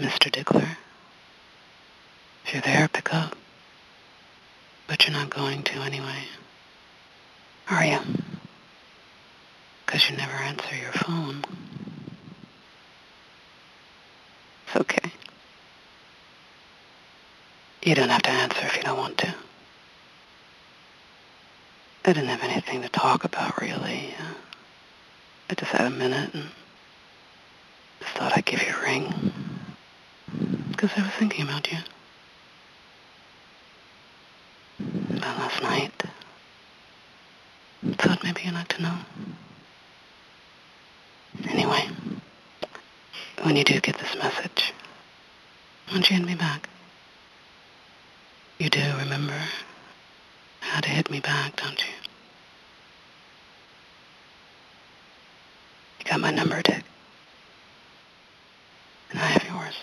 Mr. Diggler. If you're there, pick up. But you're not going to anyway. Are you? Because you never answer your phone. It's okay. You don't have to answer if you don't want to. I didn't have anything to talk about, really. I just had a minute and just thought I'd give you a ring because I was thinking about you. About last night. Thought maybe you'd like to know. Anyway, when you do get this message, won't you hit me back? You do remember how to hit me back, don't you? You got my number, Dick. And I have yours.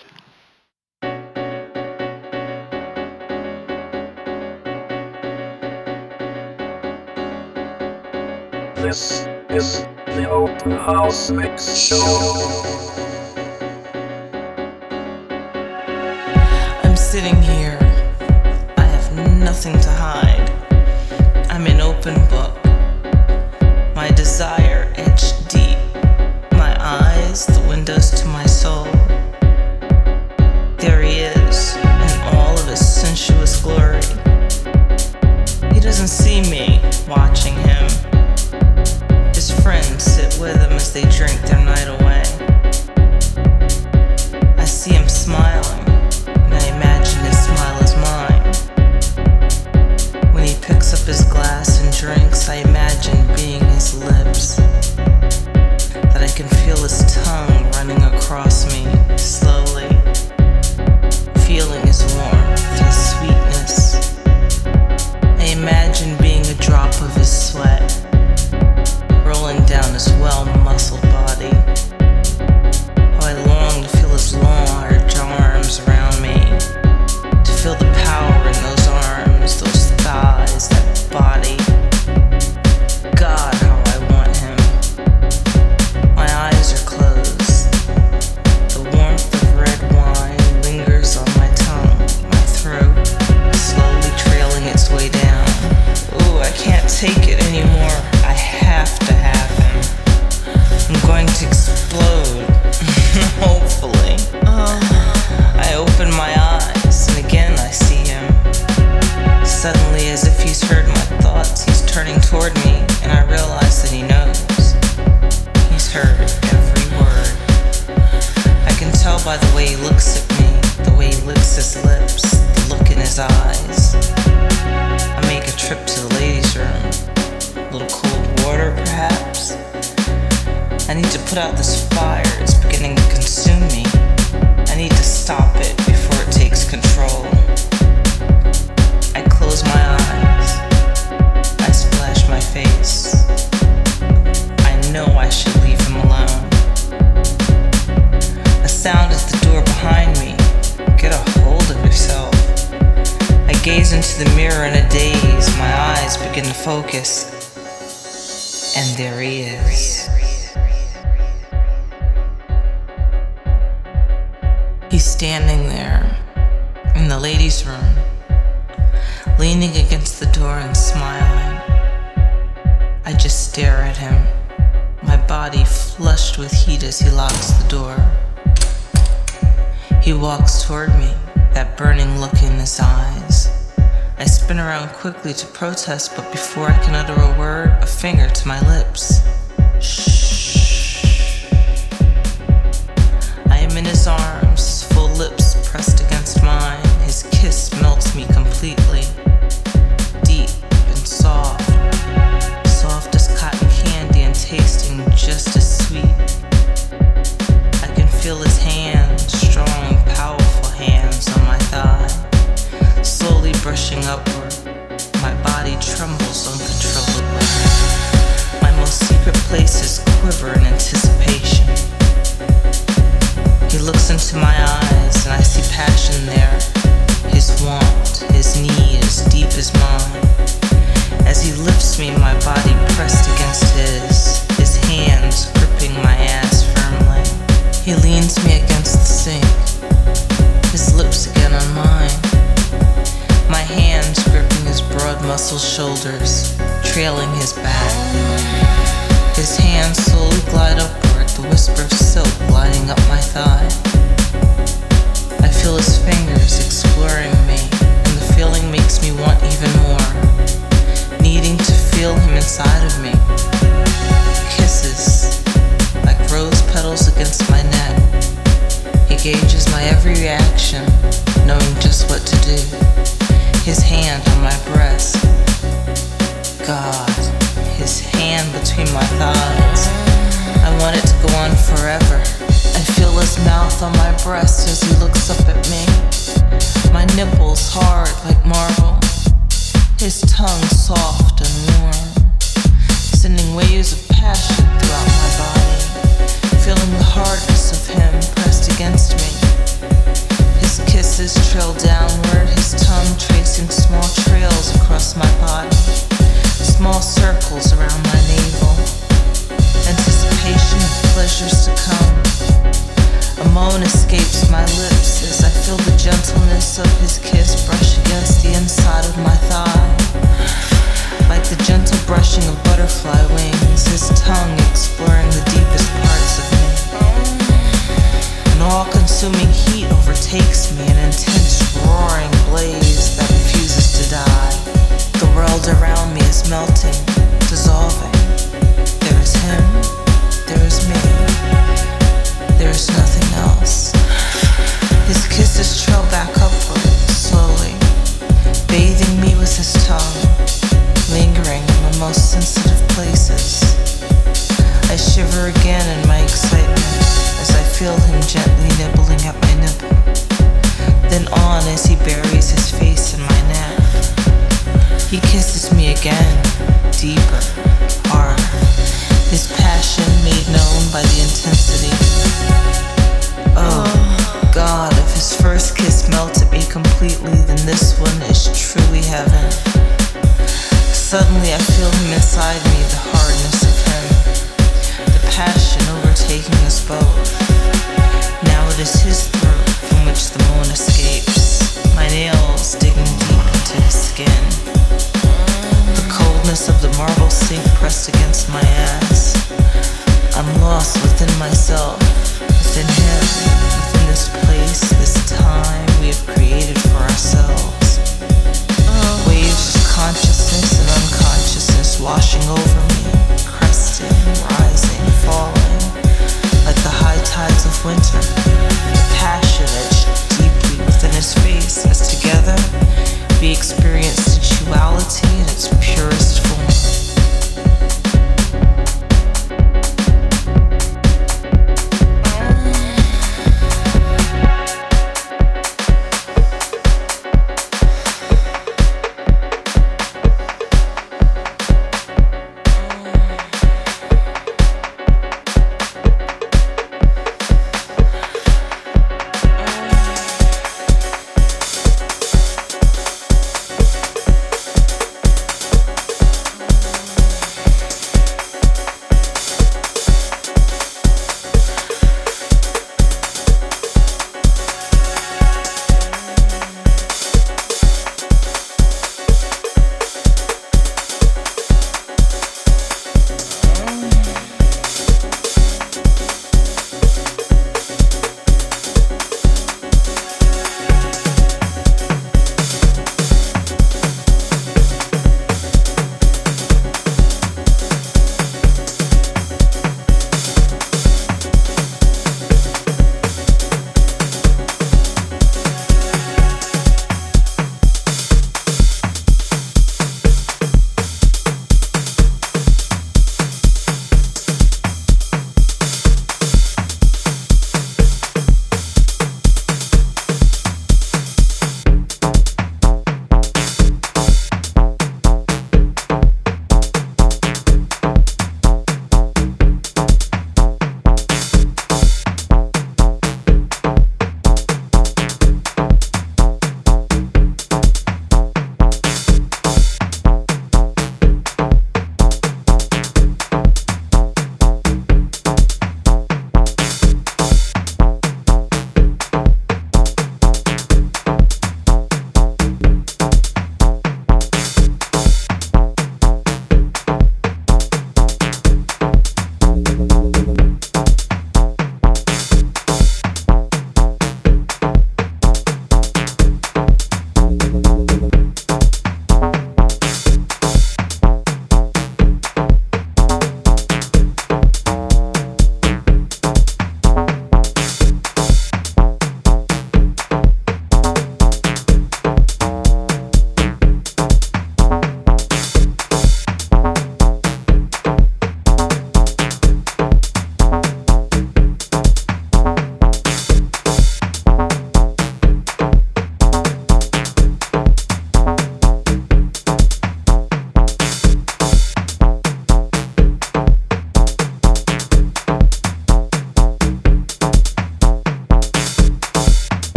This is the Open House Mix Show. I'm sitting here. I have nothing to hide. I'm an open book. My desire etched deep. My eyes, the windows to my soul. There he is, in all of his sensuous glory. He doesn't see me watching him sit with them as they drink their night away. Castle. protest, but before.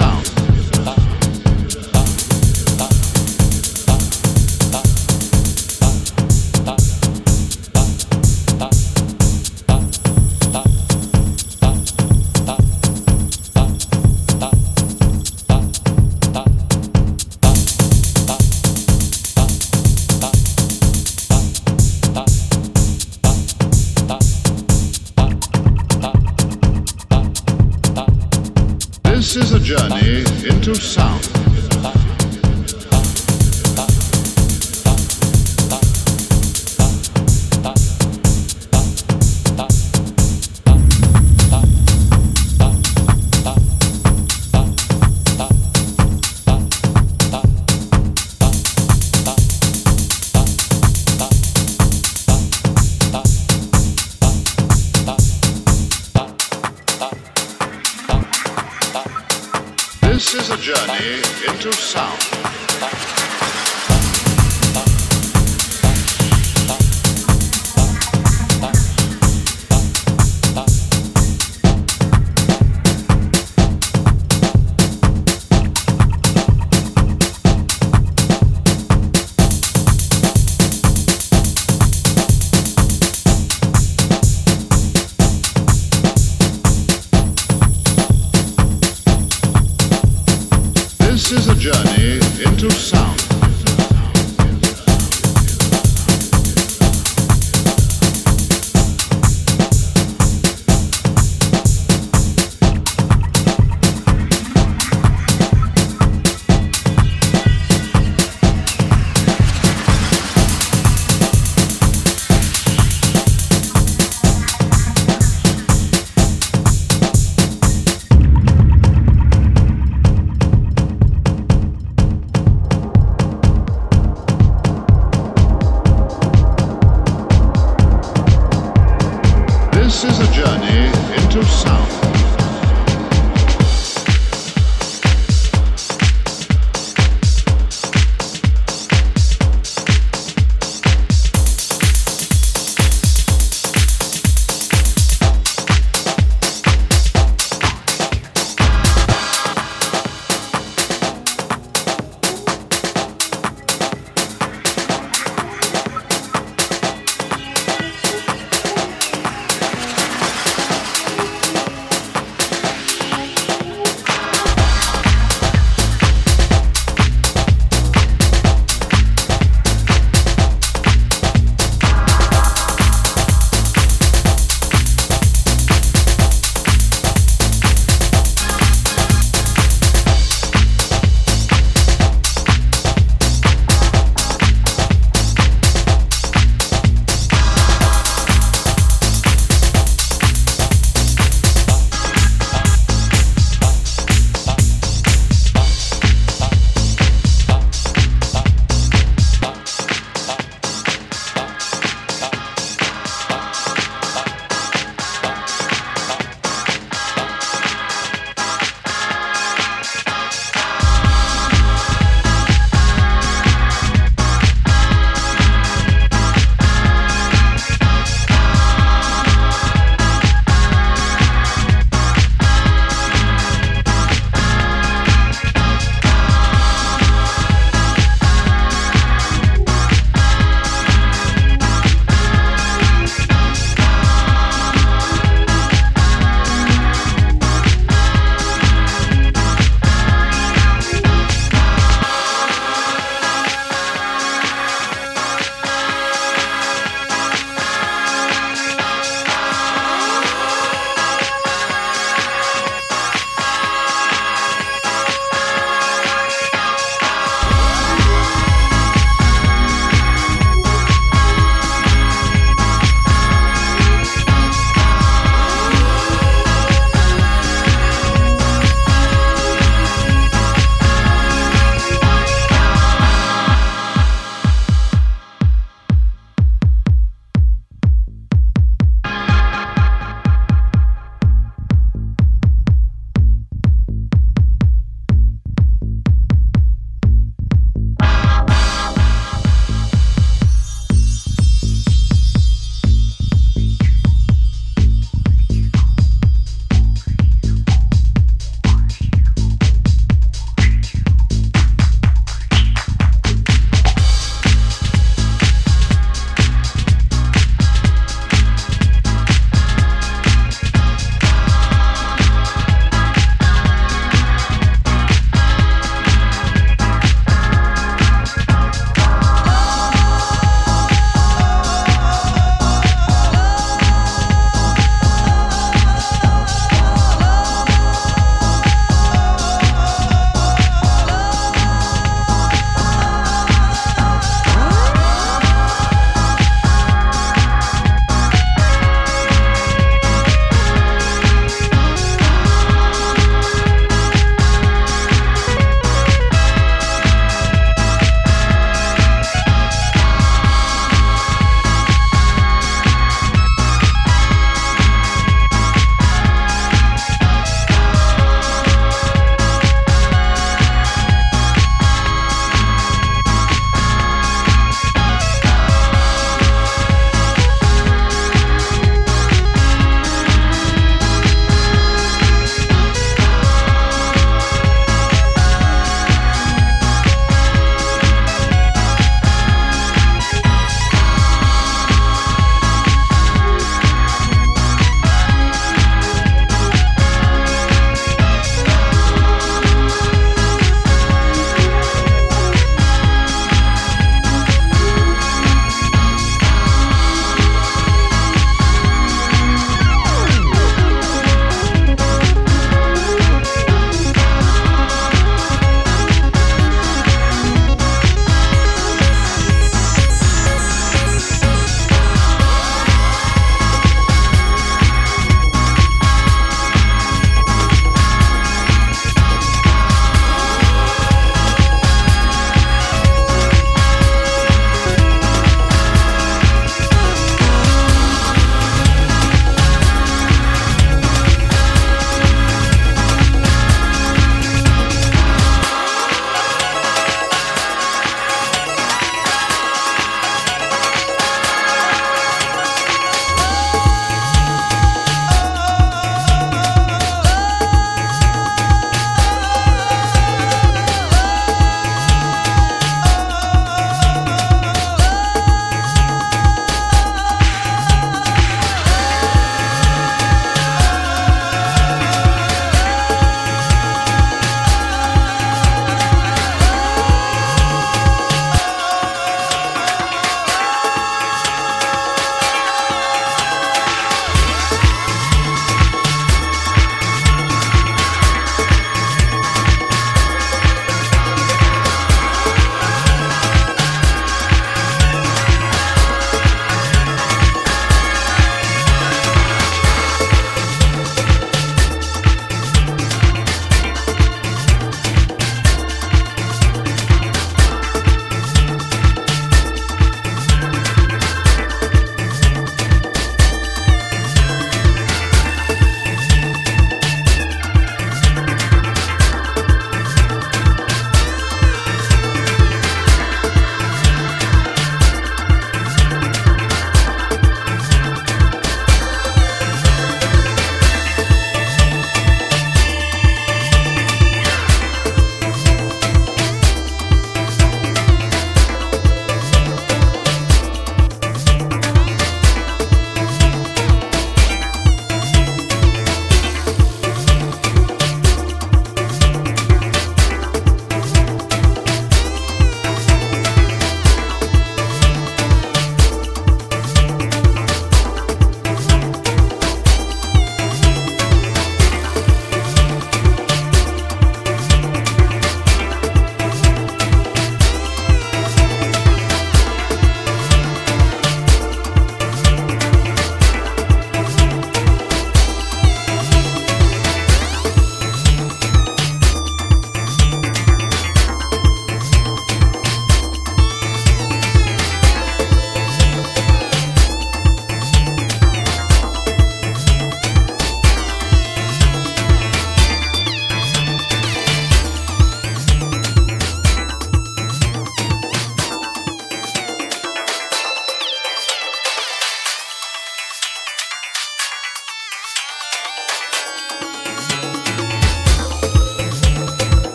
Sound.